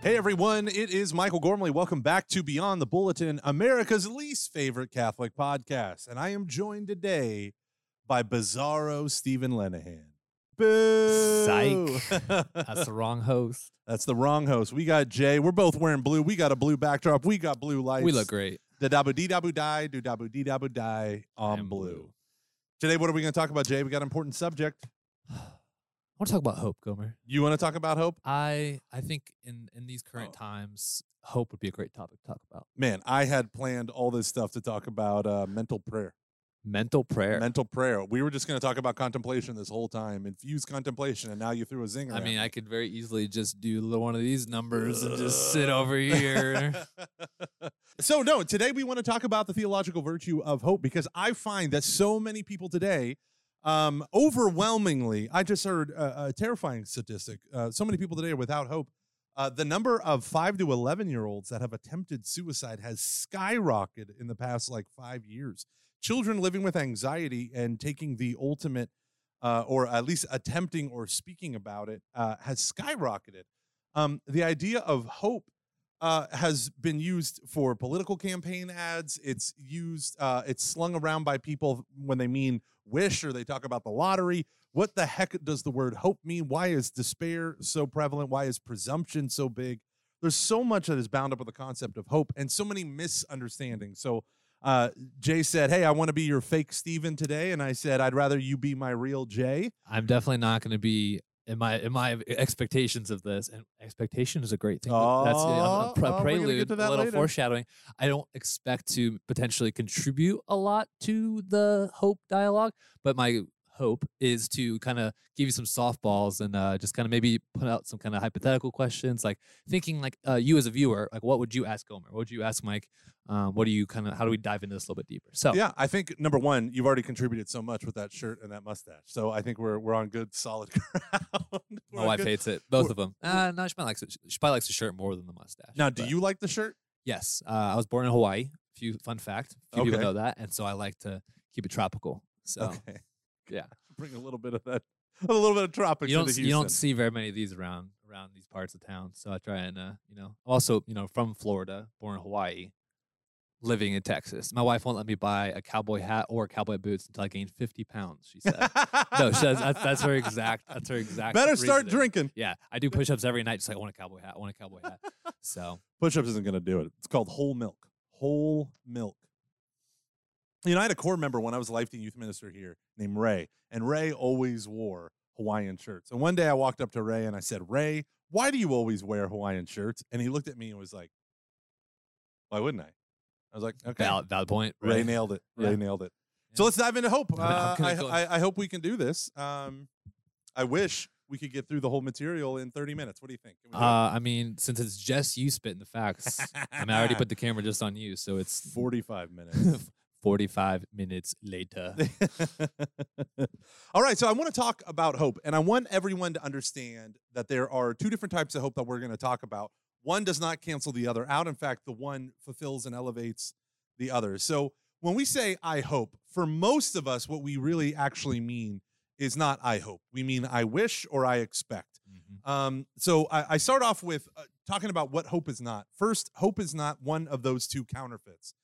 Hey everyone, it is Michael Gormley. Welcome back to Beyond the Bulletin, America's least favorite Catholic podcast. And I am joined today by Bizarro Stephen Lenahan. Boo! Psych. That's the wrong host. That's the wrong host. We got Jay. We're both wearing blue. We got a blue backdrop. We got blue lights. We look great. Da dabu dee dabu die, do dabu dee dabu die on blue. blue. Today, what are we going to talk about, Jay? We got an important subject. I want to talk about hope, Gomer. You want to talk about hope? I I think in in these current Oh. times, hope would be a great topic to talk about. Man, I had planned all this stuff to talk about uh, mental prayer. Mental prayer. Mental prayer. We were just going to talk about contemplation this whole time, infused contemplation, and now you threw a zinger. I mean, me. I could very easily just do one of these numbers and just sit over here. so no, today we want to talk about the theological virtue of hope because I find that so many people today, um, overwhelmingly, I just heard a, a terrifying statistic. Uh, so many people today are without hope. Uh, the number of five to eleven year olds that have attempted suicide has skyrocketed in the past like five years. Children living with anxiety and taking the ultimate, uh, or at least attempting or speaking about it, uh, has skyrocketed. Um, the idea of hope uh, has been used for political campaign ads. It's used, uh, it's slung around by people when they mean wish or they talk about the lottery. What the heck does the word hope mean? Why is despair so prevalent? Why is presumption so big? There's so much that is bound up with the concept of hope and so many misunderstandings. So, uh, Jay said, Hey, I want to be your fake Steven today. And I said, I'd rather you be my real Jay. I'm definitely not going to be in my in my expectations of this. And expectation is a great thing. That's Oh, oh a, oh, a pre- get prelude, a little later. foreshadowing. I don't expect to potentially contribute a lot to the hope dialogue, but my hope is to kind of give you some softballs and uh, just kind of maybe put out some kind of hypothetical questions, like thinking like uh, you as a viewer, like what would you ask Gomer? What would you ask Mike? Um, what do you kind of how do we dive into this a little bit deeper? So Yeah, I think number one, you've already contributed so much with that shirt and that mustache. So I think we're we're on good solid ground. My wife good- hates it, both of them. Uh, no, she probably likes it. She probably likes the shirt more than the mustache. Now, do but- you like the shirt? Yes, uh, I was born in Hawaii. Few fun fact. Few people know that, and so I like to keep it tropical. So Okay, yeah, bring a little bit of that, a little bit of tropics you don't you don't see very many of these around around these parts of town. So I try and uh, you know also you know from Florida, born in Hawaii, living in Texas. My wife won't let me buy a cowboy hat or cowboy boots until I gain fifty pounds. She said. no, she says, that's, that's her exact. That's her exact. Better start drinking. Yeah, I do push-ups every night. Just like I want a cowboy hat. I want a cowboy hat. So Push-ups isn't going to do it. It's called whole milk. Whole milk. You know, I had a core member when I was a life team youth minister here named Ray, and Ray always wore Hawaiian shirts. And one day I walked up to Ray and I said, "Ray, why do you always wear Hawaiian shirts?" And he looked at me and was like, "Why wouldn't I?" I was like, "Okay." valid, valid point. Ray right? nailed it. Ray nailed it. So let's dive into hope. I'm gonna- I'm Uh, I, I, I hope we can do this. Um, I wish we could get through the whole material in 30 minutes. What do you think? Can we do it? Uh, I mean, since it's just you spitting the facts, I mean, I already put the camera just on you, so it's 45 minutes. 45 minutes later. All right, so I want to talk about hope, and I want everyone to understand that there are two different types of hope that we're going to talk about. One does not cancel the other out. In fact, the one fulfills and elevates the other. So when we say I hope, for most of us, what we really actually mean is not I hope. We mean I wish or I expect. Mhm. Um, so I, I start off with uh, talking about what hope is not. First, hope is not one of those two counterfeits.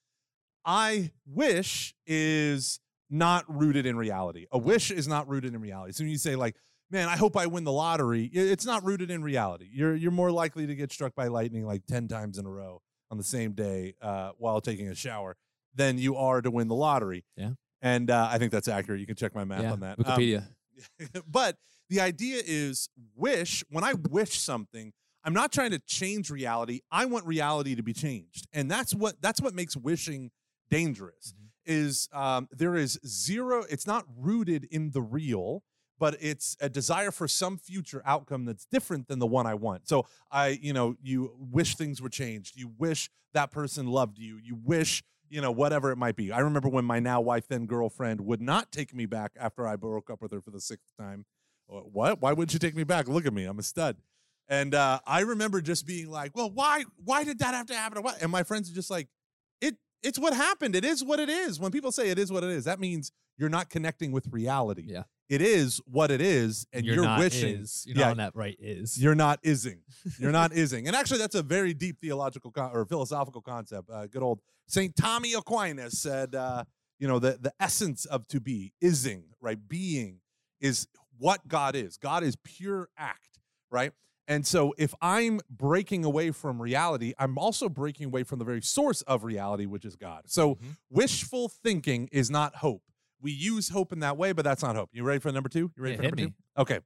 I wish is not rooted in reality. A wish is not rooted in reality. So when you say like, man, I hope I win the lottery, it's not rooted in reality. You're you're more likely to get struck by lightning like 10 times in a row on the same day uh, while taking a shower than you are to win the lottery. Yeah. And uh, I think that's accurate. You can check my math yeah, on that. Um, Wikipedia. but the idea is wish when i wish something i'm not trying to change reality i want reality to be changed and that's what that's what makes wishing dangerous Mhm. is um, there is zero it's not rooted in the real but it's a desire for some future outcome that's different than the one i want. So i you know you wish things were changed. You wish that person loved you. You wish you know whatever it might be. I remember when my now wife then girlfriend would not take me back after i broke up with her for the sixth time. Uh, what? Why wouldn't you take me back? Look at me i'm a stud. And uh, i remember just being like well why why did that have to happen? And my friends are just like it's what happened it is what it is when people say it is what it is that means you're not connecting with reality Yeah. It is what it is, and you're, not wishing. is. You're Yeah. not on that right is. You're not ising. You're not ising. And actually, that's a very deep theological con- or philosophical concept. Uh, good old Saint Tommy Aquinas said, uh, you know, the the essence of to be ising, right? Being is what God is. God is pure act, right? And so, if I'm breaking away from reality, I'm also breaking away from the very source of reality, which is God. So, Mhm. wishful thinking is not hope. We use hope in that way, but that's not hope. You ready for number two? You ready Yeah, for number two? Okay.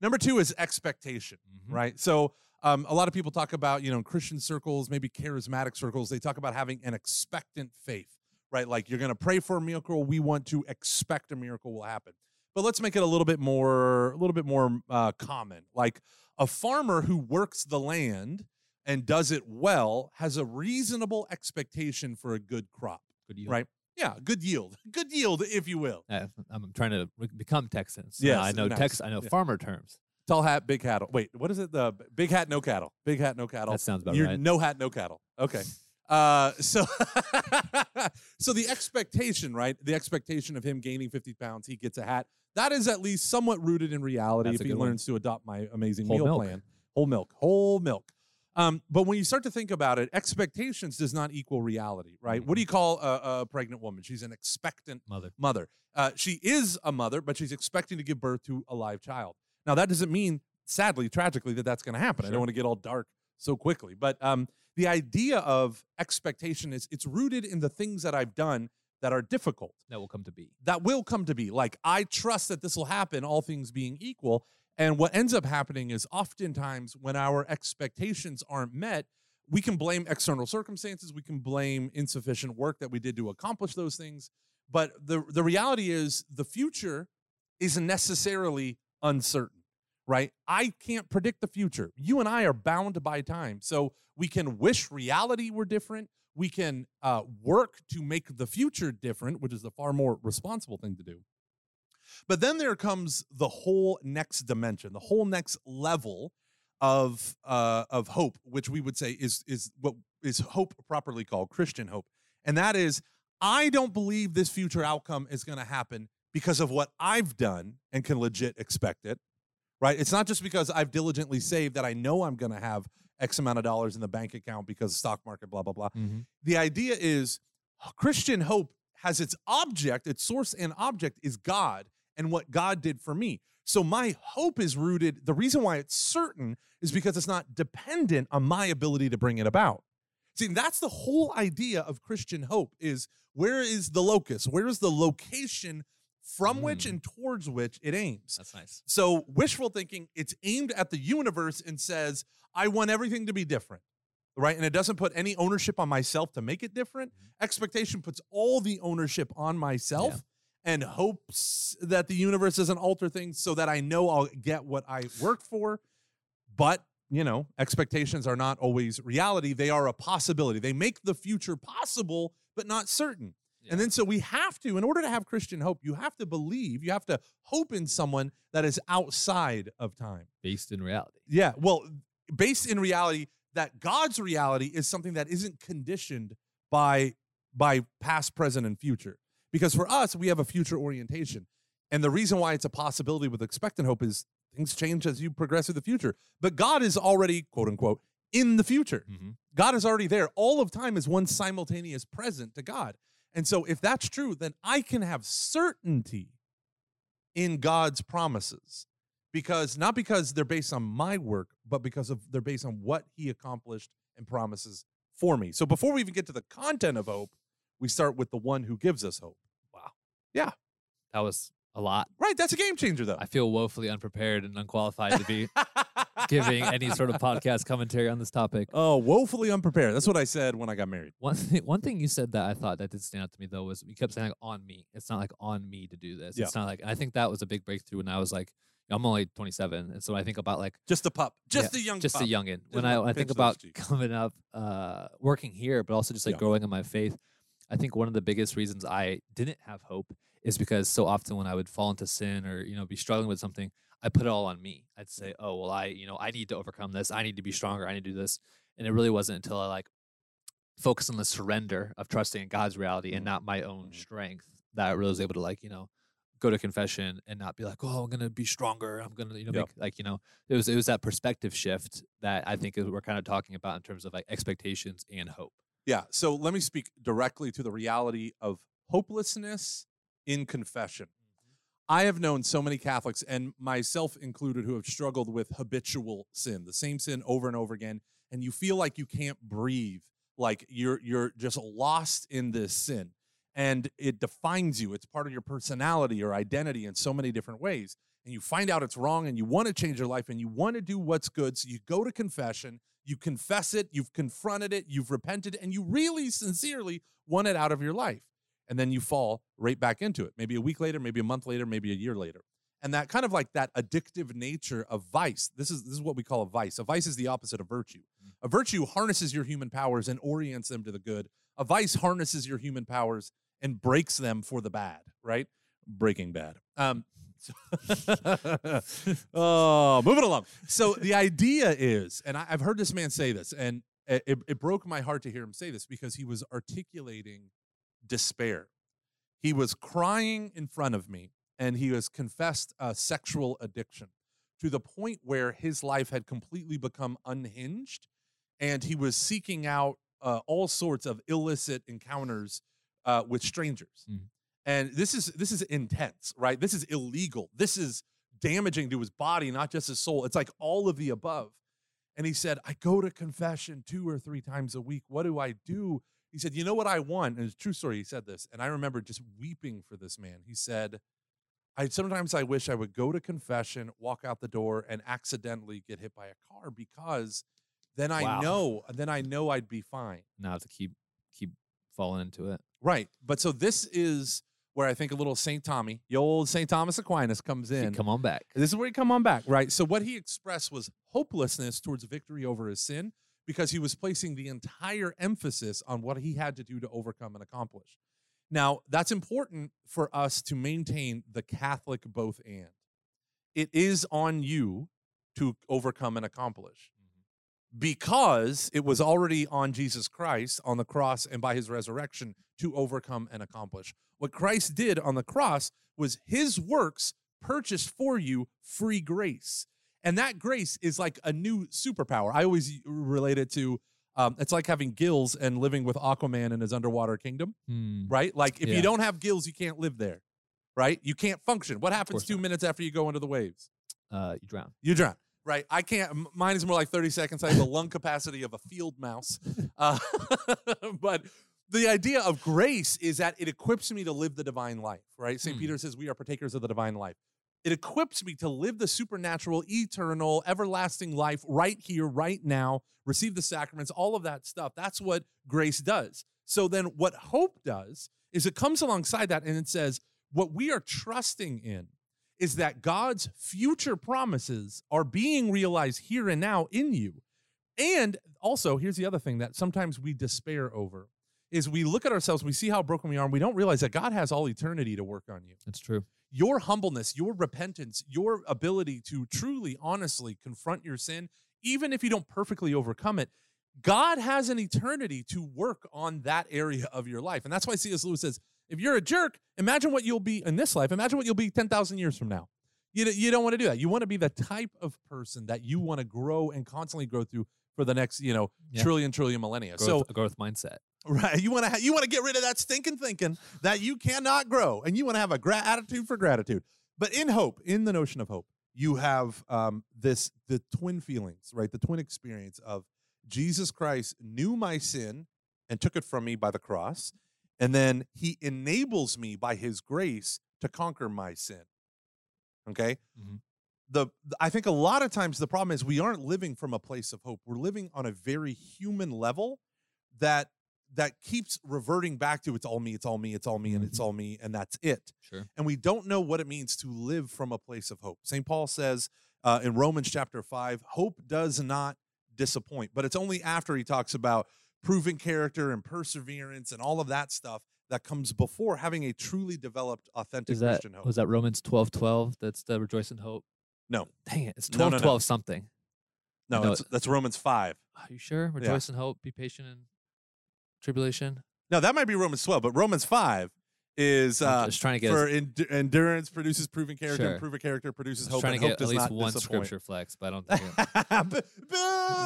Number two is expectation Mhm. right? So um, a lot of people talk about, you know, in Christian circles, maybe charismatic circles, they talk about having an expectant faith, right? Like you're going to pray for a miracle, we want to expect a miracle will happen. But let's make it a little bit more, a little bit more uh, common. Like a farmer who works the land and does it well has a reasonable expectation for a good crop, Good yield. right? Yeah, good yield, good yield, if you will. Uh, I'm trying to become texans yeah I know nice. Tex. I know Yeah. farmer terms. Tall hat, big cattle. Wait, what is it? The big hat, no cattle. Big hat, no cattle. That sounds about You're right. no hat, no cattle. Okay. Uh, so, so the expectation, right? The expectation of him gaining 50 pounds, he gets a hat. That is at least somewhat rooted in reality That's if he one. learns to adopt my amazing Whole meal milk. plan. Whole milk, whole milk. Um, but when you start to think about it, expectations does not equal reality, right? What do you call a, a pregnant woman? She's an expectant Mother. mother. Uh, she is a mother, but she's expecting to give birth to a live child. Now, that doesn't mean, sadly, tragically, that that's going to happen. I don't want to get all dark so quickly, but um, the idea of expectation is it's rooted in the things that I've done that are difficult That will come to be. that will come to be. Like, I trust that this will happen, all things being equal. And what ends up happening is oftentimes when our expectations aren't met, we can blame external circumstances, we can blame insufficient work that we did to accomplish those things. But the, the reality is, the future isn't necessarily uncertain, right? I can't predict the future. You and I are bound by time. So we can wish reality were different. We can uh, work to make the future different, which is the far more responsible thing to do. But then there comes the whole next dimension, the whole next level of uh, of hope, which we would say is is what is hope properly called Christian hope, and that is I don't believe this future outcome is going to happen because of what I've done and can legit expect it. Right? It's not just because I've diligently saved that I know I'm going to have X amount of dollars in the bank account because stock market, blah blah blah mm-hmm. the idea is Christian hope has its object, its source and object is God and what God did for me. So my hope is rooted. The reason why it's certain is because it's not dependent on my ability to bring it about. See, that's the whole idea of Christian hope is where is the locus? Where is the location from which Mm. and towards which it aims? That's nice. So wishful thinking, it's aimed at the universe and says, I want everything to be different. Right. And it doesn't put any ownership on myself to make it different. Expectation puts all the ownership on myself Yeah. and hopes that the universe doesn't alter things so that I know I'll get what I work for. But, you know, expectations are not always reality. They are a possibility. They make the future possible, but not certain. Yeah. And then so we have to, in order to have Christian hope, you have to believe, you have to hope in someone that is outside of time. Based in reality. Yeah. Well, based in reality, that God's reality is something that isn't conditioned by by past, present, and future. Because for us, we have a future orientation. And the reason why it's a possibility with expectant hope is things change as you progress through the future. But God is already, quote unquote, in the future. Mm-hmm. God is already there. All of time is one simultaneous present to God. And so, if that's true, then I can have certainty in God's promises because not because they're based on my work, but because of they're based on what He accomplished and promises for me. So, before we even get to the content of hope, we start with the one who gives us hope. Wow. Yeah. That was a lot. Right? That's a game changer, though. I feel woefully unprepared and unqualified to be giving any sort of podcast commentary on this topic. oh, woefully unprepared. That's what I said when I got married. One thing, one thing you said that I thought that did stand out to me though was you kept saying like on me. It's not like on me to do this. Yeah. It's not like I think that was a big breakthrough when I was like I'm only 27, and so I think about like Just a pup. Just a young just pup. a youngin. When a I, I think about coming up, uh, working here, but also just like Yeah. growing in my faith, I think one of the biggest reasons I didn't have hope is because so often when I would fall into sin or you know be struggling with something, I put it all on me. I'd say, oh well, I you know I need to overcome this. I need to be stronger. I need to do this. And it really wasn't until I like focused on the surrender of trusting in God's reality and not my own Mhm. strength that I really was able to like you know go to confession and not be like, oh, I'm gonna be stronger. I'm gonna, you know, Yep. make, like you know, it was it was that perspective shift that I think is we're kind of talking about in terms of like expectations and hope. Yeah. So let me speak directly to the reality of hopelessness in confession. I have known so many Catholics, and myself included, who have struggled with habitual sin, the same sin over and over again, and you feel like you can't breathe, like you're you're just lost in this sin, and it defines you. It's part of your personality or identity in so many different ways. And you find out it's wrong, and you want to change your life, and you want to do what's good. So you go to confession, you confess it, you've confronted it, you've repented, and you really sincerely want it out of your life and then you fall right back into it maybe a week later maybe a month later maybe a year later. And that kind of like that addictive nature of vice this is this is what we call a vice. A vice is the opposite of virtue. A virtue harnesses your human powers and orients them to the good. A vice harnesses your human powers and breaks them for the bad right? Breaking bad. Um oh moving along. So the idea is and I, i've heard this man say this and it, it- it broke my heart to hear him say this because he was articulating despair. He was crying in front of me and he has confessed a sexual addiction to the point where his life had completely become unhinged and he was seeking out uh, all sorts of illicit encounters uh, with strangers. Mhm. And this is this is intense, right? This is illegal. This is damaging to his body, not just his soul. It's like all of the above. And he said, I go to confession two or three times a week. What do I do? He said, You know what I want? And it's a true story. He said this. And I remember just weeping for this man. He said, I sometimes I wish I would go to confession, walk out the door, and accidentally get hit by a car because then I Wow. know, then I know I'd be fine. Have to keep keep falling into it. Right. But so this is where I think a little St. Tommy, the old St. Thomas Aquinas comes in. Come on back. This is where he come on back, right? So what he expressed was hopelessness towards victory over his sin because he was placing the entire emphasis on what he had to do to overcome and accomplish. Now, that's important for us to maintain the Catholic both and. It is on you to overcome and accomplish mm-hmm. because it was already on Jesus Christ on the cross and by his resurrection to overcome and accomplish. What Christ did on the cross was his works purchased for you free grace. And that grace is like a new superpower. I always relate it to um, it's like having gills and living with Aquaman in his underwater kingdom, Hmm. right? Like if you don't have gills, you can't live there, right? You can't function. What happens two not. minutes after you go into the waves? Uh, you drown. You drown. Right. I can't. Mine is more like 30 seconds. I have the lung capacity of a field mouse. Uh, but the idea of grace is that it equips me to live the divine life, right? St. Hmm. Peter says we are partakers of the divine life. It equips me to live the supernatural, eternal, everlasting life right here, right now, receive the sacraments, all of that stuff. That's what grace does. So then what hope does is it comes alongside that and it says, what we are trusting in is that God's future promises are being realized here and now in you. And also, here's the other thing that sometimes we despair over is we look at ourselves, we see how broken we are, and we don't realize that God has all eternity to work on you. That's true. Your humbleness, your repentance, your ability to truly, honestly confront your sin, even if you don't perfectly overcome it, God has an eternity to work on that area of your life. And that's why C.S. Lewis says, if you're a jerk, imagine what you'll be in this life. Imagine what you'll be 10,000 years from now. You, you don't want to do that. You want to be the type of person that you want to grow and constantly grow through for the next, you know, Yeah. trillion, trillion millennia. Growth, So a growth mindset. Right. You want to ha- you want to get rid of that stinking thinking that you cannot grow, and you want to have a gra- attitude for gratitude. But in hope, in the notion of hope, you have um, this the twin feelings, right? The twin experience of Jesus Christ knew my sin and took it from me by the cross, and then He enables me by His grace to conquer my sin. Okay. Mhm. The, the- I think a lot of times the problem is we aren't living from a place of hope. We're living on a very human level that that keeps reverting back to it's all me, it's all me, it's all me, and it's all me, and that's it. Sure. And we don't know what it means to live from a place of hope. St. Paul says uh, in Romans chapter 5, hope does not disappoint, but it's only after he talks about proven character and perseverance and all of that stuff that comes before having a truly developed, authentic that Christian hope. was that Romans twelve twelve? That's the rejoice in hope. No. Dang it! It's No, twelve no, no. twelve something. no, no, that's, that's Romans 5. Are you sure? Rejoice in hope. Be patient in tribulation. No, that might be Romans 12, but Romans 5 is uh, just trying to get. for en- endurance produces proven character, Sure. and proven character produces hope. trying to hope get at least one disappoint. scripture flex, but I don't think.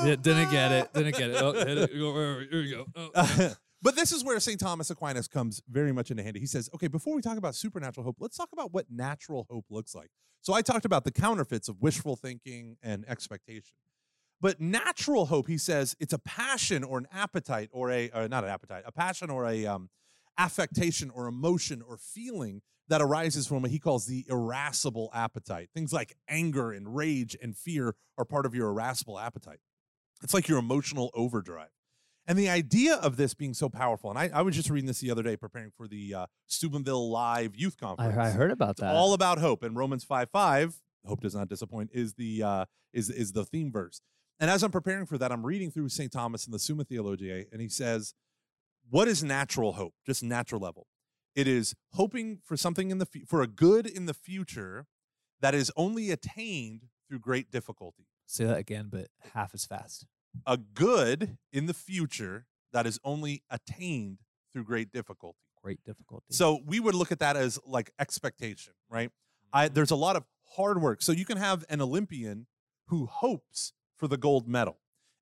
It! Didn't get it. Didn't get it. Oh, it. Here we go. Oh, yeah. but this is where St. Thomas Aquinas comes very much into handy. He says, okay, before we talk about supernatural hope, let's talk about what natural hope looks like. So I talked about the counterfeits of wishful thinking and expectation. But natural hope, he says, it's a passion or an appetite or a, or not an appetite, a passion or a um, affectation or emotion or feeling that arises from what he calls the irascible appetite. Things like anger and rage and fear are part of your irascible appetite. It's like your emotional overdrive. And the idea of this being so powerful, and I, I was just reading this the other day preparing for the uh, Steubenville Live Youth I, Conference. I heard about It's that. all about hope. And Romans 5 5, hope does not disappoint, is the uh, is is the theme verse. And as I'm preparing for that, I'm reading through St. Thomas in the Summa Theologiae, and he says, What is natural hope? Just natural level. It is hoping for something in the for a good in the future that is only attained through great difficulty. Say that again, but half as fast. A good in the future that is only attained through great difficulty. Great difficulty. So we would look at that as like expectation, right? I mm-hmm. there's a lot of hard work. So you can have an Olympian who hopes for the gold medal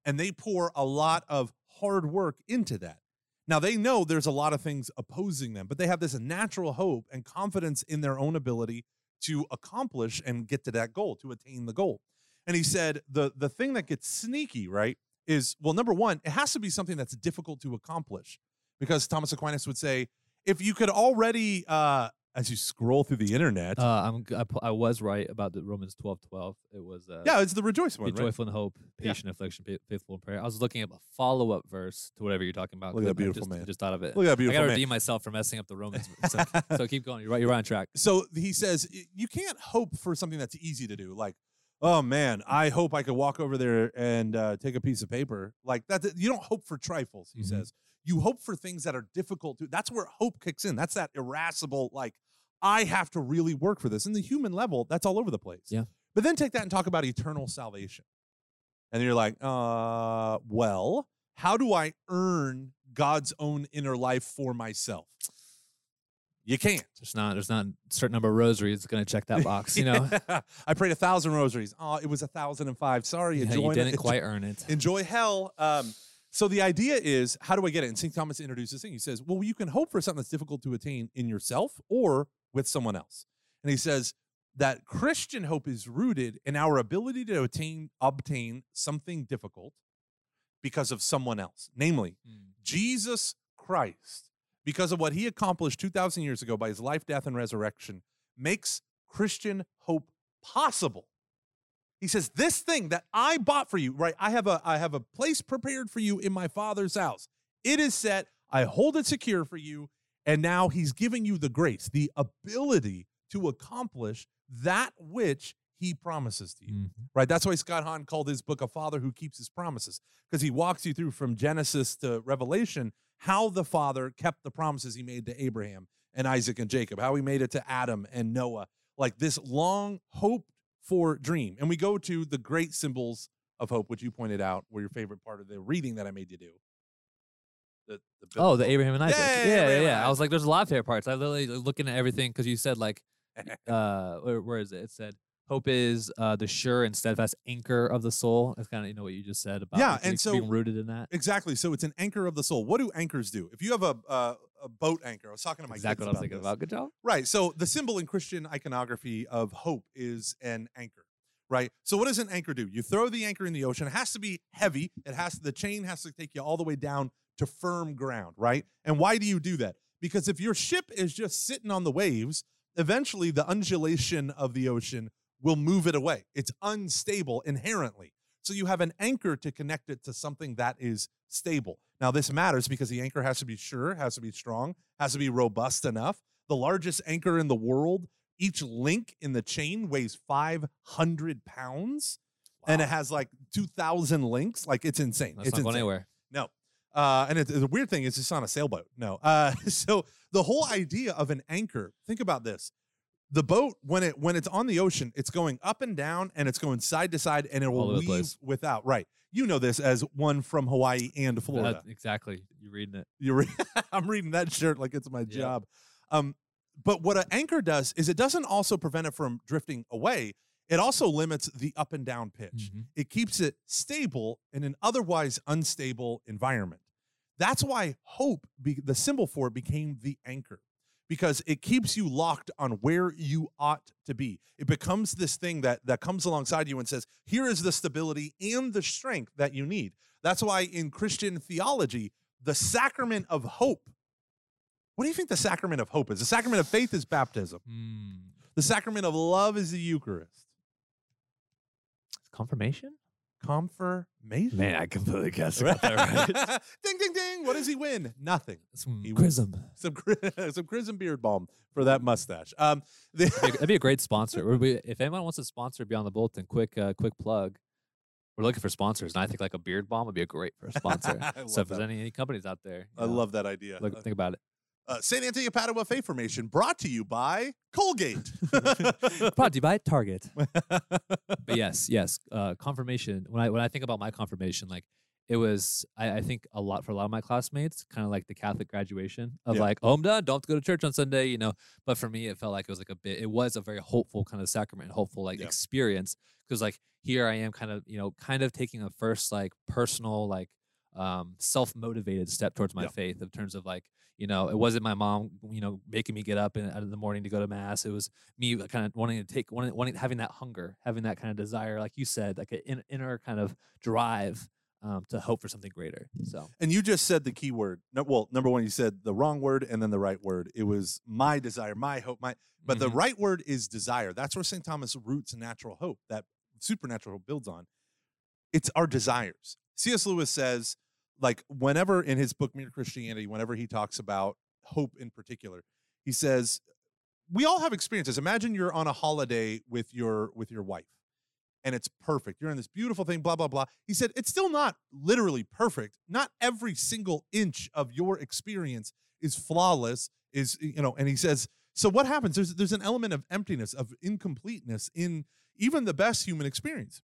and they pour a lot of hard work into that. Now they know there's a lot of things opposing them, but they have this natural hope and confidence in their own ability to accomplish and get to that goal, to attain the goal. And he said the the thing that gets sneaky, right, is well, number one, it has to be something that's difficult to accomplish. Because Thomas Aquinas would say, if you could already uh as you scroll through the internet, uh, I'm, I, I was right about the Romans twelve twelve. It was uh, yeah, it's the rejoice be one, right? joyful in hope, Yeah. patient affliction, faithful in prayer. I was looking up a follow up verse to whatever you're talking about. Look at that beautiful just, man. Just thought of it. Look at that I beautiful gotta man. redeem myself for messing up the Romans. so, so keep going. You're right. You're right on track. So he says you can't hope for something that's easy to do. Like, oh man, I hope I could walk over there and uh, take a piece of paper. Like that. You don't hope for trifles. He Mhm. says you hope for things that are difficult to. That's where hope kicks in. That's that irascible. Like I have to really work for this. And the human level, that's all over the place. Yeah. But then take that and talk about eternal salvation, and you're like, uh, well, how do I earn God's own inner life for myself? You can't. There's not. There's not a certain number of rosaries that's gonna check that box. You know. I prayed a thousand rosaries. Oh, it was a thousand and five. Sorry, Yeah, enjoy you didn't quite earn it. enjoy hell. Um, so the idea is, how do I get it? And St. Thomas introduces this thing. He says, well, you can hope for something that's difficult to attain in yourself or with someone else. And he says that Christian hope is rooted in our ability to attain obtain something difficult because of someone else, namely Mm. Jesus Christ, because of what he accomplished 2,000 years ago by his life, death, and resurrection, makes Christian hope possible. He says, This thing that I bought for you, right? I have a I have a place prepared for you in my father's house. It is set, I hold it secure for you, and now he's giving you the grace, the ability to accomplish that which he promises to you Mhm. right? That's why Scott Hahn called his book A Father Who Keeps His Promises, because he walks you through from Genesis to Revelation how the Father kept the promises he made to Abraham and Isaac and Jacob, how he made it to Adam and Noah, like this long hoped for dream. And we go to the great symbols of hope, which you pointed out were your favorite part of the reading that I made you do. The, the Oh, the Abraham and Isaac. Yeah, Yeah, yeah, yeah, yeah. I was like, there's a lot of favorite parts. I literally looking at everything because you said like, uh, where, where is it? It said hope is uh the sure and steadfast anchor of the soul. That's kind of you know what you just said about Yeah, like, and being- so- being rooted in that. Exactly. So it's an anchor of the soul. What do anchors do? If you have a uh, a boat anchor, I was talking to my Exactly kids what I was thinking this. about. Good job. Right. So the symbol in Christian iconography of hope is an anchor. Right. So what does an anchor do? You throw the anchor in the ocean. It has to be heavy. It has the chain has to take you all the way down to firm ground. Right. And why do you do that? Because if your ship is just sitting on the waves, eventually the undulation of the ocean will move it away. It's unstable inherently. So you have an anchor to connect it to something that is stable. Now this matters because the anchor has to be sure, has to be strong, has to be robust enough. The largest anchor in the world, each link in the chain weighs 500 pounds and it has like 2,000 links. Like it's insane. That's it's not going anywhere. No. Uh, and the weird thing is it's on a sailboat. No. Uh, so the whole idea of an anchor, think about this. The boat, when it when it's on the ocean, it's going up and down and it's going side to side and it will weave place. without. Right. You know this as one from Hawaii and Florida. That- exactly. You're reading it. You're re- I'm reading that shirt like it's my Yep. job. Um, but what an anchor does is it doesn't also prevent it from drifting away. It also limits the up and down pitch. Mhm. It keeps it stable in an otherwise unstable environment. That's why hope, be, the symbol for it, became the anchor because it keeps you locked on where you ought to be. It becomes this thing that that comes alongside you and says, "Here is the stability and the strength that you need." That's why in Christian theology, the sacrament of hope. What do you think the sacrament of hope is? The sacrament of faith is baptism. Mm. The sacrament of love is the Eucharist. Confirmation? Confirmation. Man, I completely guessed about that right. ding, ding, ding. What does he win? Nothing. Some He chrism. Some cri- some Chrism beard balm for that mustache. Um, the, That'd be a- That'd be a great sponsor. If anyone wants to sponsor Beyond the Bulletin, quick uh, quick plug. We're looking for sponsors, and I think like a beard balm would be a great for a sponsor. So love if there's any, any companies out there, I know, love that idea. look, think about it. Uh, St. Anthony of Padua Faith Formation brought to you by Colgate. Brought to you by Target. but yes, yes, uh, confirmation. When I when I think about my confirmation, like it was, I, I think a lot for a lot of my classmates, kind of like the Catholic graduation of Yeah. like, oh, I'm done, don't have to go to church on Sunday, you know. But for me, it felt like it was like a bit. It was a very hopeful kind of sacrament, hopeful like Yeah. experience because like here I am, kind of you know, kind of taking a first like personal like um self motivated step towards my Yeah. faith in terms of like you know it wasn't my mom you know making me get up in, out of the morning to go to mass it was me kind of wanting to take wanting, wanting having that hunger having that kind of desire like you said like an inner kind of drive um, to hope for something greater so and you just said the key word. No, well, number one, you said the wrong word and then the right word. It was my desire, my hope, my. But the Mhm. right word is desire. That's where St. Thomas roots natural hope, that supernatural hope builds on. It's our desires. C.S. Lewis says, like, whenever in his book, Mere Christianity, whenever he talks about hope in particular, he says, we all have experiences. Imagine you're on a holiday with your with your wife and it's perfect. You're in this beautiful thing, blah, blah, blah. He said, it's still not literally perfect. Not every single inch of your experience is flawless, is, you know, and he says, so what happens? There's there's an element of emptiness, of incompleteness in even the best human experience.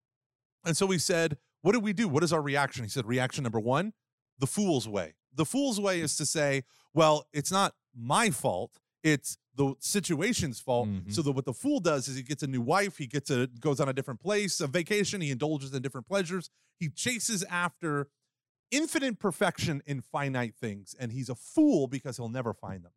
And so we said, what do we do? What is our reaction? He said, reaction number one, the fool's way. The fool's way is to say, well, it's not my fault. It's the situation's fault. Mhm. So that what the fool does is he gets a new wife, he gets a goes on a different place, a vacation, he indulges in different pleasures. He chases after infinite perfection in finite things, and he's a fool because he'll never find them.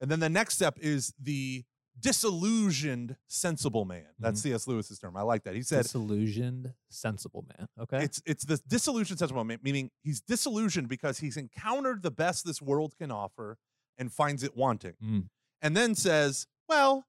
And then the next step is the disillusioned sensible man. That's C.S. Lewis's term. I like that. He said disillusioned sensible man okay it's it's the disillusioned sensible man, meaning he's disillusioned because he's encountered the best this world can offer and finds it wanting. Mm. And then says, Well,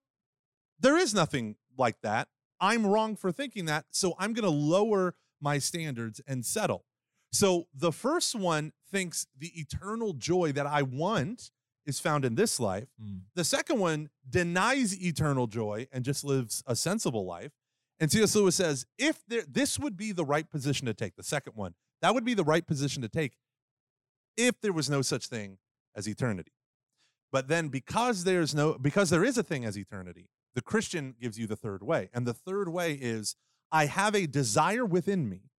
there is nothing like that. I'm wrong for thinking that. So I'm going to lower my standards and settle. So the first one thinks the eternal joy that I want is found in this life. Mm. The second one denies eternal joy and just lives a sensible life. And C.S. Lewis says, if there, this would be the right position to take, the second one, that would be the right position to take if there was no such thing as eternity. But then because there's no because there is a thing as eternity, the Christian gives you the third way. And the third way is I have a desire within me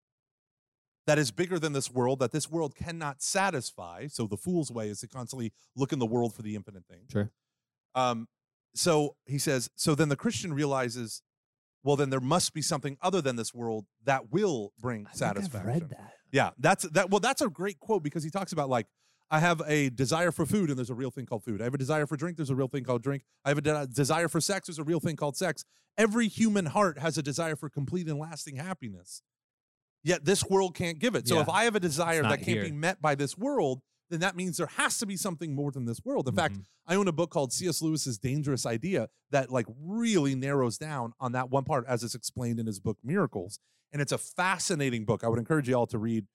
that is bigger than this world that this world cannot satisfy. So the fool's way is to constantly look in the world for the infinite thing. sure Um, so he says, so then the Christian realizes, well, then there must be something other than this world that will bring I satisfaction. I've read that Yeah, that's that. Well, that's a great quote because he talks about like, I have a desire for food, and there's a real thing called food. I have a desire for drink. There's a real thing called drink. I have a de- desire for sex. There's a real thing called sex. Every human heart has a desire for complete and lasting happiness. Yet this world can't give it. So Yeah. if I have a desire that can't be met by this world, then that means there has to be something more than this world. In fact, Mhm. I own a book called C.S. Lewis's Dangerous Idea that like really narrows down on that one part as it's explained in his book Miracles. And it's a fascinating book. I would encourage you all to read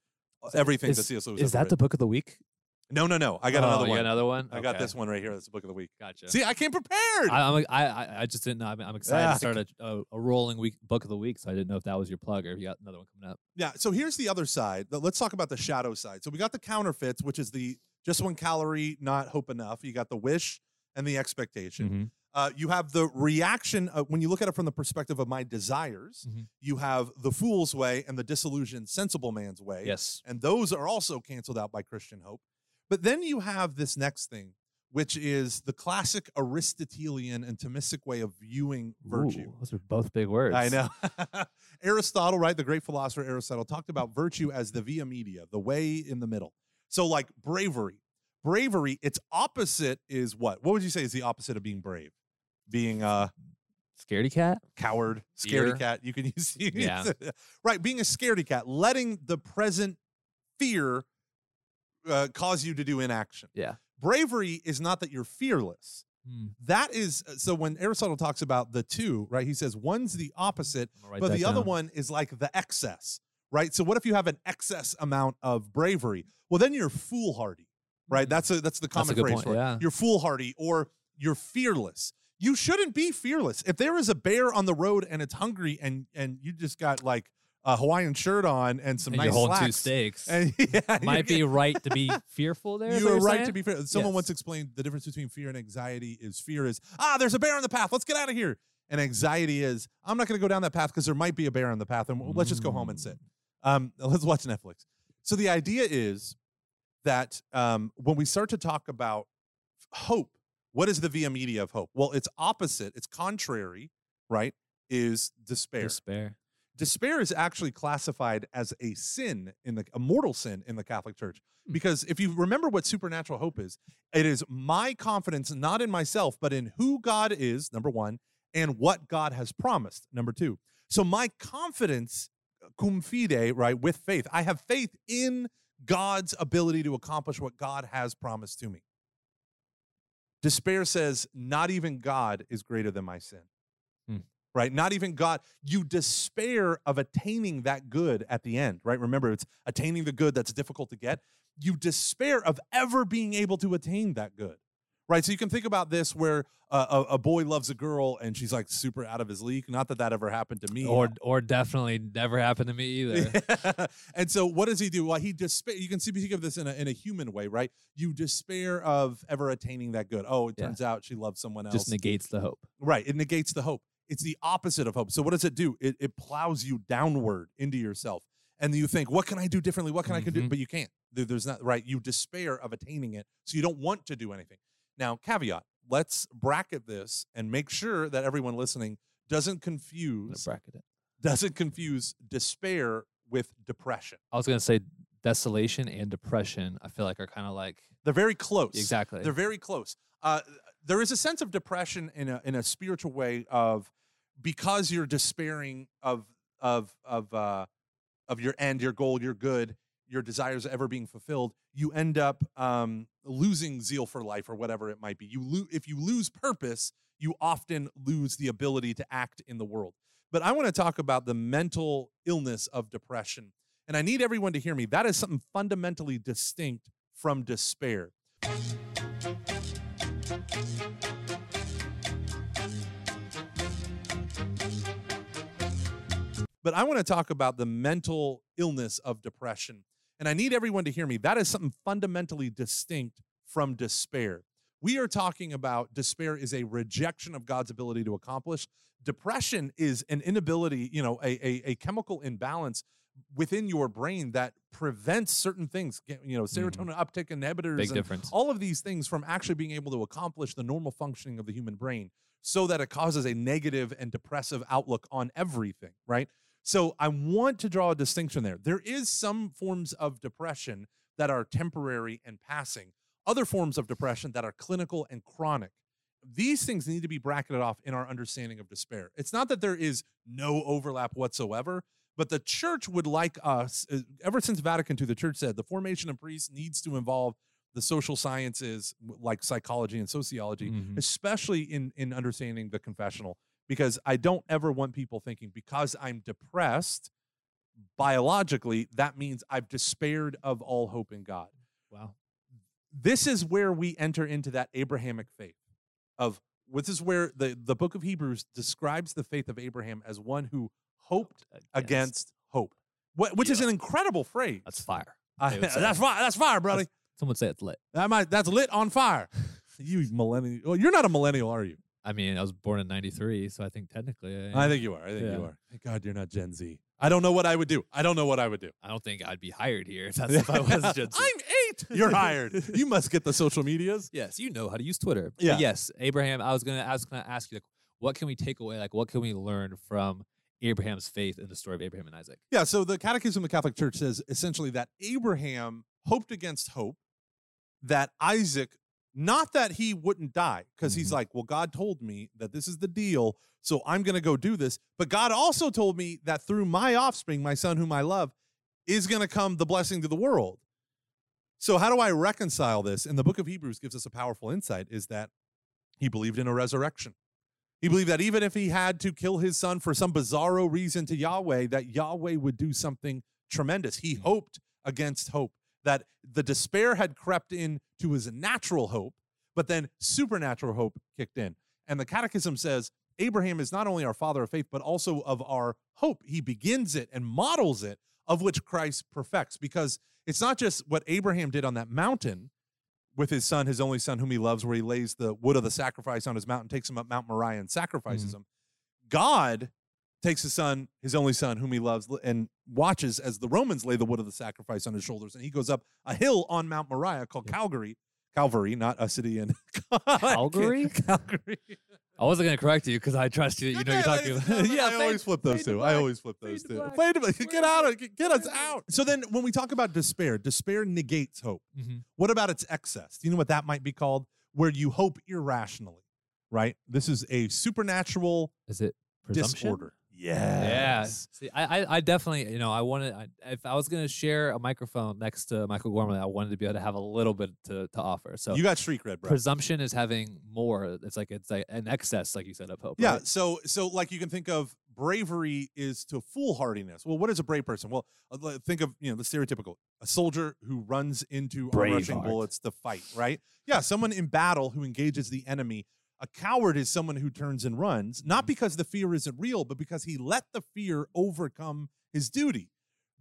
everything that is, C.S. Lewis is that the book of the week No, no, no. I got Oh, another you one. got another one I got this one right here. That's the book of the week. gotcha See, I came prepared. I, I'm, I, I just didn't know. I'm, I'm excited Ah, to start a, a, rolling week book of the week, so I didn't know if that was your plug or if you got another one coming up. Yeah. So here's the other side. Let's talk about the shadow side. So we got the counterfeits, which is the just one calorie, not hope enough. You got the wish and the expectation. Mm-hmm. Uh, you have the reaction of, when you look at it from the perspective of my desires. Mhm. You have the fool's way and the disillusioned sensible man's way. Yes. And those are also canceled out by Christian hope. But then you have this next thing which is the classic Aristotelian and Thomistic way of viewing virtue. Ooh, those are both big words. I know. Aristotle, right, the great philosopher Aristotle, talked about virtue as the via media, the way in the middle. So, like bravery. Bravery, its opposite is what? What would you say is the opposite of being brave? Being uh Scaredy cat. coward, scaredy Fear. cat. You can use, you Yeah. use right. Being a scaredy cat, letting the present fear uh, cause you to do inaction. Yeah. Bravery is not that you're fearless. Hmm. That is uh, so when Aristotle talks about the two, right? He says one's the opposite, I'm gonna write but that the other one is like the excess, right? So what if you have an excess amount of bravery? Well, then you're foolhardy, right? Mm. That's a that's the That's a common good phrase point, for it. yeah. You're foolhardy or you're fearless. You shouldn't be fearless. If there is a bear on the road and it's hungry and and you just got like a Hawaiian shirt on and some And nice holding two slacks, steaks. and yeah, Might be right to be fearful there. you are right saying? to be fearful. Someone Yes. once explained the difference between fear and anxiety is fear is, ah, there's a bear on the path. Let's get out of here. And anxiety is, I'm not going to go down that path because there might be a bear on the path and w- let's just go home and sit. Um, let's watch Netflix. So the idea is that um, when we start to talk about hope, what is the via media of hope? Well, it's opposite, it's contrary, right? Is despair Despair. Despair is actually classified as a sin in the a mortal sin in the Catholic Church. Hmm. Because if you remember what supernatural hope is, it is my confidence not in myself, but in who God is, number one, and what God has promised, number two. So my confidence, cum fide, right, with faith, I have faith in God's ability to accomplish what God has promised to me. Despair says, not even God is greater than my sin right? Not even God. You despair of attaining that good at the end, right? Remember, it's attaining the good that's difficult to get. You despair of ever being able to attain that good, right? So you can think about this where uh, a, a boy loves a girl and she's like super out of his league. Not that that ever happened to me. Or or definitely never happened to me either. and so what does he do? Well, he despair. You can see speak of this in a, in a human way, right? You despair of ever attaining that good. Oh, it Yeah. turns out she loves someone else. Just negates the hope. Right. It negates the hope. It's the opposite of hope. So what does it do? It, it plows you downward into yourself. And you think, what can I do differently? What can I can do? Mhm. But you can't. There- there's not right. You despair of attaining it. So you don't want to do anything. Now, caveat, let's bracket this and make sure that everyone listening doesn't confuse bracket it. doesn't confuse despair with depression. I was gonna say desolation and depression. I feel like are kind of like They're very close. exactly. They're very close. Uh, there is a sense of depression in a in a spiritual way of because you're despairing of of of uh, of your end, your goal, your good, your desires ever being fulfilled. You end up um, losing zeal for life or whatever it might be. You lo- if you lose purpose, you often lose the ability to act in the world. But I want to talk about the mental illness of depression, and I need everyone to hear me. That is something fundamentally distinct from despair. But I want to talk about the mental illness of depression. And I need everyone to hear me. That is something fundamentally distinct from despair. We are talking about despair is a rejection of God's ability to accomplish. Depression is an inability, you know, a, a, a chemical imbalance within your brain that prevents certain things, you know, mm. serotonin uptick inhibitors, Big and difference. all of these things from actually being able to accomplish the normal functioning of the human brain so that it causes a negative and depressive outlook on everything, right? So I want to draw a distinction there. There is some forms of depression that are temporary and passing, other forms of depression that are clinical and chronic. These things need to be bracketed off in our understanding of despair. It's not that there is no overlap whatsoever, but the church would like us, uh, ever since Vatican II, the church said the formation of priests needs to involve the social sciences like psychology and sociology, Mhm. especially in in understanding the confessional because I don't ever want people thinking because I'm depressed biologically that means I've despaired of all hope in God. Wow. This is where we enter into that Abrahamic faith of this is where the the book of Hebrews describes the faith of Abraham as one who hoped against hope. Wh- Which is an incredible phrase. That's fire. I- they would say. that's fire. That's fire, brother. Some would say it's lit. That might that's lit on fire. you millennial. Well, you're not a millennial, are you? I mean, I was born in '93, so I think technically, uh, I. I think you are. I think Yeah. you are. Thank God you're not Gen Z. I don't know what I would do. I don't know what I would do. I don't think I'd be hired here if that's if I was judging. I'm eight. You're hired. You must get the social medias. Yes, you know how to use Twitter. But Yeah. yes, Abraham. I was gonna. I was gonna ask you, like, what can we take away? Like, what can we learn from Abraham's faith in the story of Abraham and Isaac? Yeah, so the Catechism of the Catholic Church says essentially that Abraham hoped against hope that Isaac, not that he wouldn't die, because he's Mhm. like, well, God told me that this is the deal, so I'm going to go do this. But God also told me that through my offspring, my son whom I love, is going to come the blessing to the world. So how do I reconcile this? And the book of Hebrews gives us a powerful insight is that he believed in a resurrection. He believed that even if he had to kill his son for some bizarro reason to Yahweh, that Yahweh would do something tremendous. He hoped against hope, that the despair had crept in to his natural hope, but then supernatural hope kicked in. And the catechism says Abraham is not only our father of faith, but also of our hope. He begins it and models it, of which Christ perfects, because it's not just what Abraham did on that mountain with his son, his only son, whom he loves, where he lays the wood of the sacrifice on his mountain, takes him up Mount Moriah and sacrifices mm-hmm. him. God takes his son, his only son, whom he loves, and watches as the Romans lay the wood of the sacrifice on his shoulders. And he goes up a hill on Mount Moriah called Calgary. Calvary, not a city in Calgary? Calgary. I wasn't gonna correct you because I trust you. You know you're talking about. yeah, I fade- always flip those two. I always flip those two. black. Fade to black. Get out of get, get us out. So then when we talk about despair, despair negates hope. Mhm. What about its excess? Do you know what that might be called? Where you hope irrationally, right? This is a supernatural Is it presumption? disorder. Yeah. Yes. See, I, I, I definitely, you know, I wanted, I, if I was going to share a microphone next to Michael Gormley, I wanted to be able to have a little bit to, to offer. So You got street red, bro. presumption is having more. It's like, it's like an excess, like you said, of hope. Yeah. right? So so like you can think of bravery is to foolhardiness. Well, what is a brave person? Well, uh, think of you know the stereotypical a soldier who runs into rushing bullets to fight. Right? Yeah. Someone in battle who engages the enemy. A coward is someone who turns and runs, not because the fear isn't real, but because he let the fear overcome his duty.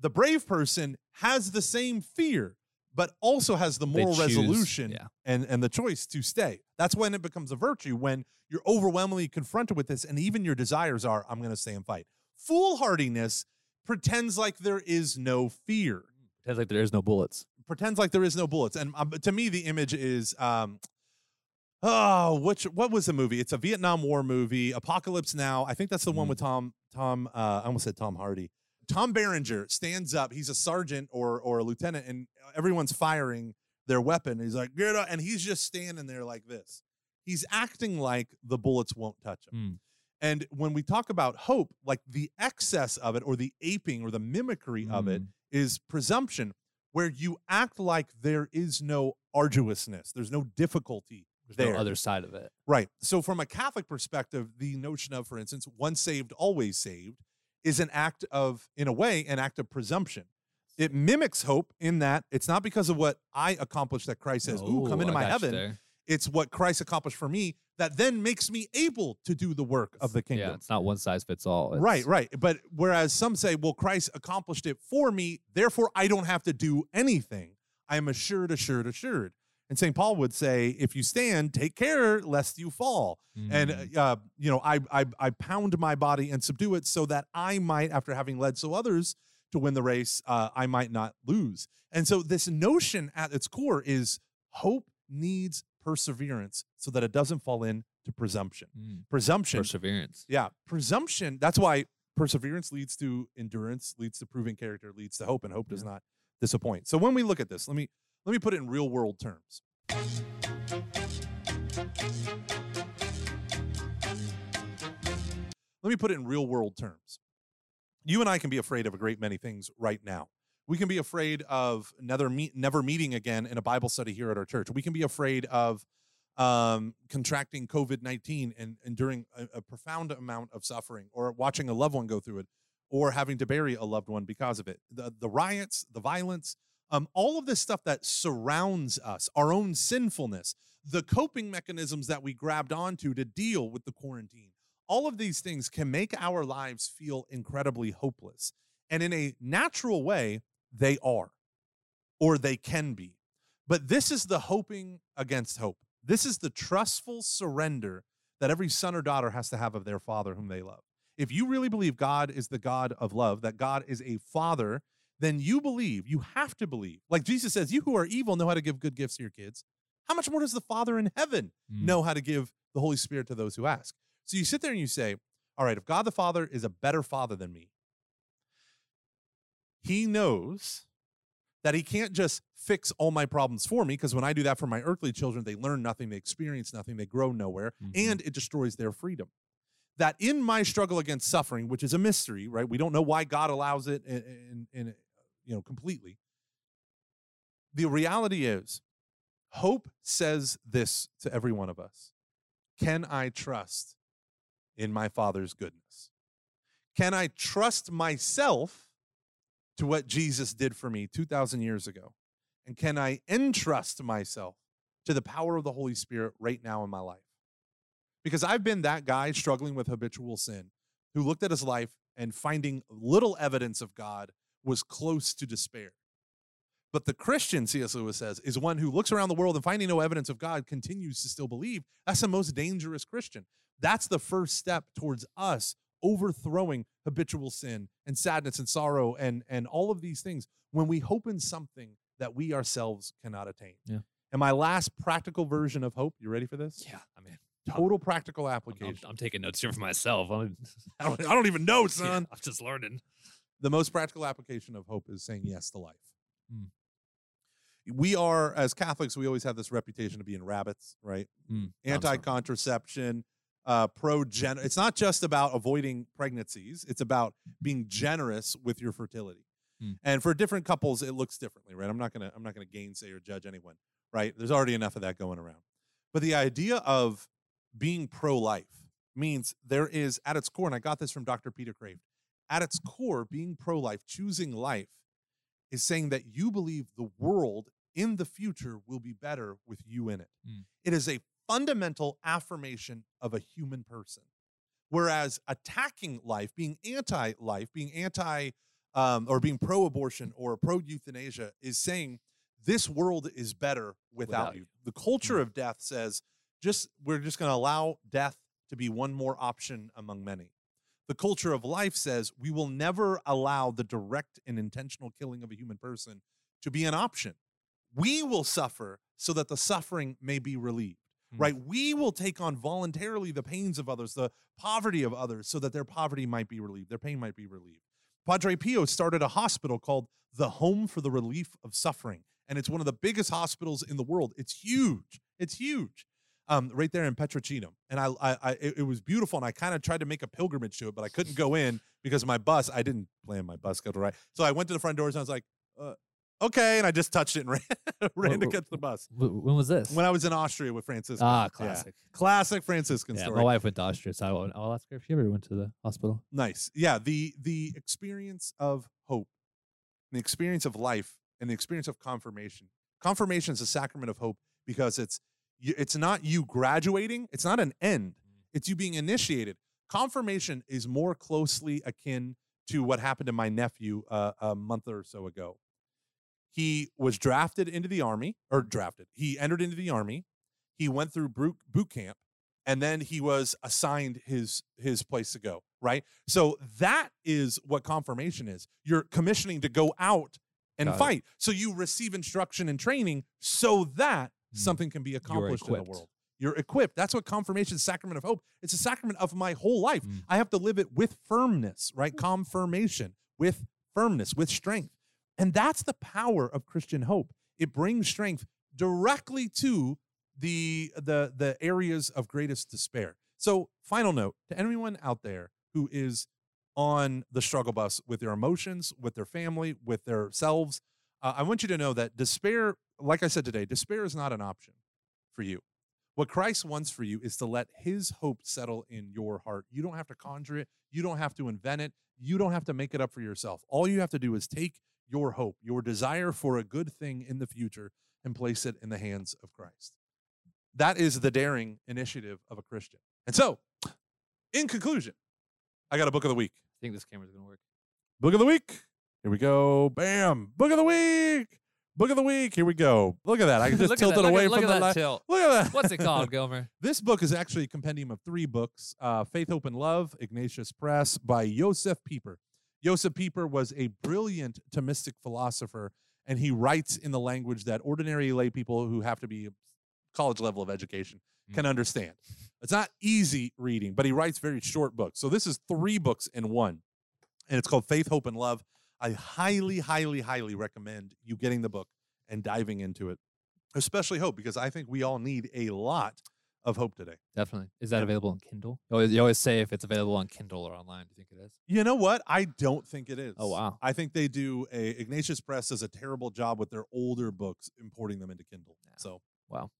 The brave person has the same fear, but also has the moral choose- resolution Yeah. and and the choice to stay. That's when it becomes a virtue when you're overwhelmingly confronted with this and even your desires are I'm going to stay and fight. Foolhardiness pretends like there is no fear. Pretends like there is no bullets. Pretends like there is no bullets. And um, to me the image is um Oh, which what was the movie? It's a Vietnam War movie, Apocalypse Now. I think that's the one Mm. with Tom Tom uh I almost said Tom Hardy. Tom Berenger stands up. He's a sergeant or or a lieutenant and everyone's firing their weapon. He's like, "Get up." And he's just standing there like this. He's acting like the bullets won't touch him. Mm. And when we talk about hope, like the excess of it or the aping or the mimicry of it Mm. presumption, where you act like there is no arduousness, there's no difficulty There's there. no other side of it. Right. So, from a Catholic perspective, the notion of, for instance, once saved, always saved is an act of, in a way, an act of presumption. It mimics hope in that it's not because of what I accomplished that Christ says, Ooh, come into I my heaven. there. It's what Christ accomplished for me that then makes me able to do the work of the kingdom. Yeah, it's not one size fits all. Right, It's- right. But whereas some say, well, Christ accomplished it for me, therefore I don't have to do anything. I am assured, assured, assured. And St. Paul would say, if you stand, take care lest you fall. And, Mm. uh, you know, I, I, I pound my body and subdue it so that I might, after having led so others to win the race, uh, I might not lose. And so this notion at its core is hope needs perseverance so that it doesn't fall into presumption. Mm. Presumption perseverance. yeah, presumption. That's why perseverance leads to endurance, leads to proving character, leads to hope, and hope does not disappoint. So when we look at this, let me let me put it in real world terms. Let me put it in real world terms. You and I can be afraid of a great many things right now. We can be afraid of never meet, never meeting again in a Bible study here at our church. We can be afraid of um, contracting COVID 19 and enduring a, a profound amount of suffering, or watching a loved one go through it, or having to bury a loved one because of it. The, the riots, the violence, um, all of this stuff that surrounds us, our own sinfulness, the coping mechanisms that we grabbed onto to deal with the quarantine, all of these things can make our lives feel incredibly hopeless. And in a natural way, they are, or they can be. But this is the hoping against hope. This is the trustful surrender that every son or daughter has to have of their father whom they love. If you really believe God is the God of love, that God is a father, then you believe, you have to believe. Like Jesus says, you who are evil know how to give good gifts to your kids. How much more does the Father in heaven Mm. know how to give the Holy Spirit to those who ask? So you sit there and you say, all right, if God the Father is a better father than me, he knows that he can't just fix all my problems for me because when I do that for my earthly children, they learn nothing, they experience nothing, they grow nowhere, Mhm. and it destroys their freedom. That in my struggle against suffering, which is a mystery, right? We don't know why God allows it in, in, in you know completely. The reality is, hope says this to every one of us: Can I trust in my Father's goodness? Can I trust myself to what Jesus did for me 2,000 years ago? And can I entrust myself to the power of the Holy Spirit right now in my life? Because I've been that guy struggling with habitual sin who looked at his life and finding little evidence of God was close to despair. But the Christian, C.S. Lewis says, is one who looks around the world and finding no evidence of God continues to still believe. That's the most dangerous Christian. That's the first step towards us overthrowing habitual sin and sadness and sorrow and and all of these things when we hope in something that we ourselves cannot attain. Yeah. And my last practical version of hope, you ready for this? Yeah, I mean, Total practical I'm, I'm- application. I'm taking notes here for myself. I'm, I don't, I don't even know, yeah, son. I'm just learning. The most practical application of hope is saying yes to life. Mm. We are, as Catholics, we always have this reputation of being rabbits, right? Mm, anti-contraception, uh, pro-gen. It's not just about avoiding pregnancies; it's about being generous with your fertility. Mm. And for different couples, it looks differently, right? I'm not gonna I'm not gonna gainsay or judge anyone, right? There's already enough of that going around. But the idea of being pro-life means there is at its core, and I got this from Dr. Peter Kreeft. At its core, being pro-life, choosing life, is saying that you believe the world in the future will be better with you in it. Mm. It is a fundamental affirmation of a human person. Whereas attacking life, being anti life, being anti um, or being pro abortion or pro euthanasia is saying this world is better without, Without you. you. The culture of death says just we're just going to allow death to be one more option among many. The culture of life says we will never allow the direct and intentional killing of a human person to be an option. We will suffer so that the suffering may be relieved, Mm. right? We will take on voluntarily the pains of others, the poverty of others, so that their poverty might be relieved, their pain might be relieved. Padre Pio started a hospital called the Home for the Relief of Suffering, and it's one of the biggest hospitals in the world. It's huge. It's huge. Um, right there in Petrocino, and I, I, I it, it was beautiful, and I kind of tried to make a pilgrimage to it, but I couldn't go in because of my bus. I didn't plan my bus schedule right, so I went to the front doors and I was like, uh, "Okay," and I just touched it and ran, ran to catch the bus. When was this? When I was in Austria with Francisco, ah, Yeah. classic. classic Franciscan Yeah, story. my wife went to Austria, so I won't- I'll ask her if she ever went to the hospital. Nice. Yeah, the the experience of hope, the experience of life, and the experience of confirmation. Confirmation is a sacrament of hope because it's it's not you graduating, it's not an end. It's you being initiated. Confirmation is more closely akin to what happened to my nephew uh, a month or so ago. He was drafted into the army, or drafted. He entered into the army. He went through boot, boot camp, and then he was assigned his his place to go. Right. So that is what confirmation is. You're commissioning to go out and Got it. fight. So you receive instruction and training so that. Something can be accomplished in the world. You're equipped. That's what confirmation, sacrament of hope. It's a sacrament of my whole life. Mm. I have to live it with firmness, right? Confirmation with firmness, with strength. And that's the power of Christian hope. It brings strength directly to the the the areas of greatest despair. So, final note to anyone out there who is on the struggle bus with their emotions, with their family, with their selves, uh, I want you to know that despair, like I said today, despair is not an option for you. What Christ wants for you is to let his hope settle in your heart. You don't have to conjure it, you don't have to invent it, you don't have to make it up for yourself. All you have to do is take your hope, your desire for a good thing in the future, and place it in the hands of Christ. That is the daring initiative of a Christian. And so, in conclusion, I got a book of the week. I think this camera's gonna work. Book of the week. Here we go. Bam. Book of the week. Book of the week. Here we go. Look at that. I just tilted that, away look from at the that tilt. Look at that. What's it called, Gomer? This book is actually a compendium of three books uh, Faith, Hope, and Love, Ignatius Press by Josef Pieper. Josef Pieper was a brilliant Thomistic philosopher, and he writes in the language that ordinary lay people who have to be college level of education can understand. It's not easy reading, but he writes very short books. So this is three books in one, and it's called Faith, Hope, and Love. I highly, highly, highly recommend you getting the book and diving into it, especially hope, because I think we all need a lot of hope today. Definitely. Is that Yeah. available on Kindle? You always, you always say if it's available on Kindle or online. Do you think it is? You know what? I don't think it oh, is. Oh, wow. I think they do a Ignatius Press does a terrible job with their older books importing them into Kindle. Yeah. So wow.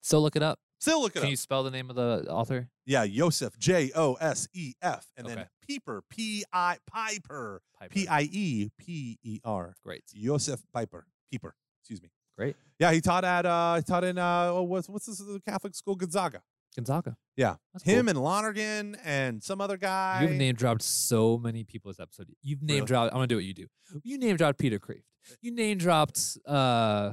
So look it up. Still look it Can up. you spell the name of the author? yeah, Joseph J O S E F and then Okay. Pieper P I Piper Piper. P I E P E R. Great. Joseph Piper Pieper. Excuse me. Great. Yeah, he taught at uh he taught in uh oh, what's what's this the Catholic school Gonzaga. Gonzaga. Yeah. That's Him and Lonergan and some other guy. You've name dropped so many people this episode. You've name Really? dropped. I'm gonna do what you do. You name dropped Peter Kreeft. You name dropped. uh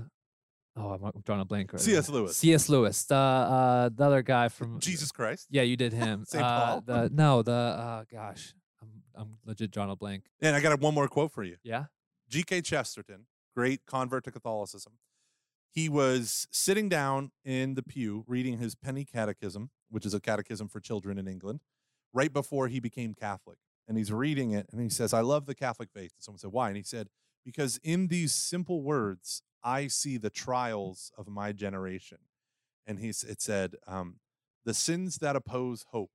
Oh, I'm, drawing a blank. Right C.S. Lewis. C.S. Lewis. The uh, the other guy from Jesus Christ. Yeah, you did him. Saint uh, Paul. The, no, the uh, gosh, I'm I'm legit drawing a blank. And I got one more quote for you. Yeah. G.K. Chesterton, great convert to Catholicism. He was sitting down in the pew reading his Penny Catechism, which is a catechism for children in England, right before he became Catholic. And he's reading it and he says, I love the Catholic faith. And someone said, Why? And he said, Because in these simple words, I see the trials of my generation. And he, it said, um, The sins that oppose hope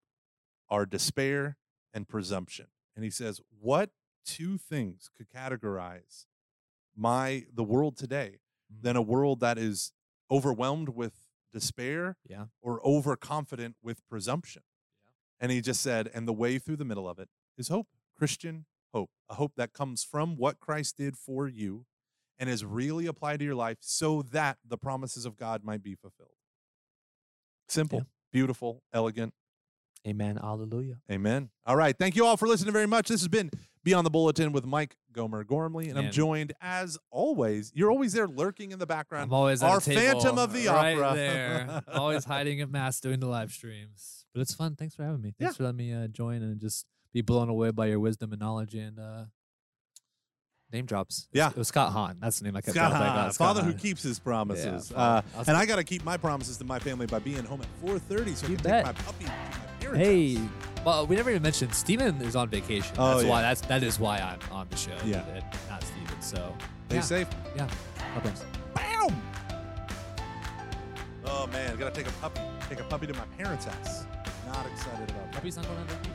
are despair and presumption. And he says, What two things could categorize my the world today Mm. than a world that is overwhelmed with despair Yeah. or overconfident with presumption. Yeah. And he just said, and the way through the middle of it is hope, Christian hope, a hope that comes from what Christ did for you and is really applied to your life so that the promises of God might be fulfilled. Simple, beautiful, elegant. Amen. Hallelujah. Amen. All right. Thank you all for listening very much. This has been Beyond the Bulletin with Mike Gomer Gormley. And I'm joined, as always, you're always there lurking in the background. I'm always at Our a table Phantom of the right Opera. there. always hiding at mass doing the live streams. But it's fun. Thanks for having me. Thanks Yeah. for letting me uh, join and just be blown away by your wisdom and knowledge and uh, name drops. Yeah. it was Scott Hahn. That's the name I kept Scott Hahn. Scott father who keeps his promises. father. uh, and I got to keep my promises to my family by being home at 4:30 so I can bet. take my puppy to my parents' Hey, house. well, we never even mentioned Steven is on vacation. Oh, that's yeah. why that's that is why I'm on the show. Yeah. and not Steven. So Stay yeah. safe. Yeah. problems. Bam! Oh man, gotta take a puppy. Take a puppy to my parents' house. Not excited about that. Puppy's not going on vacation.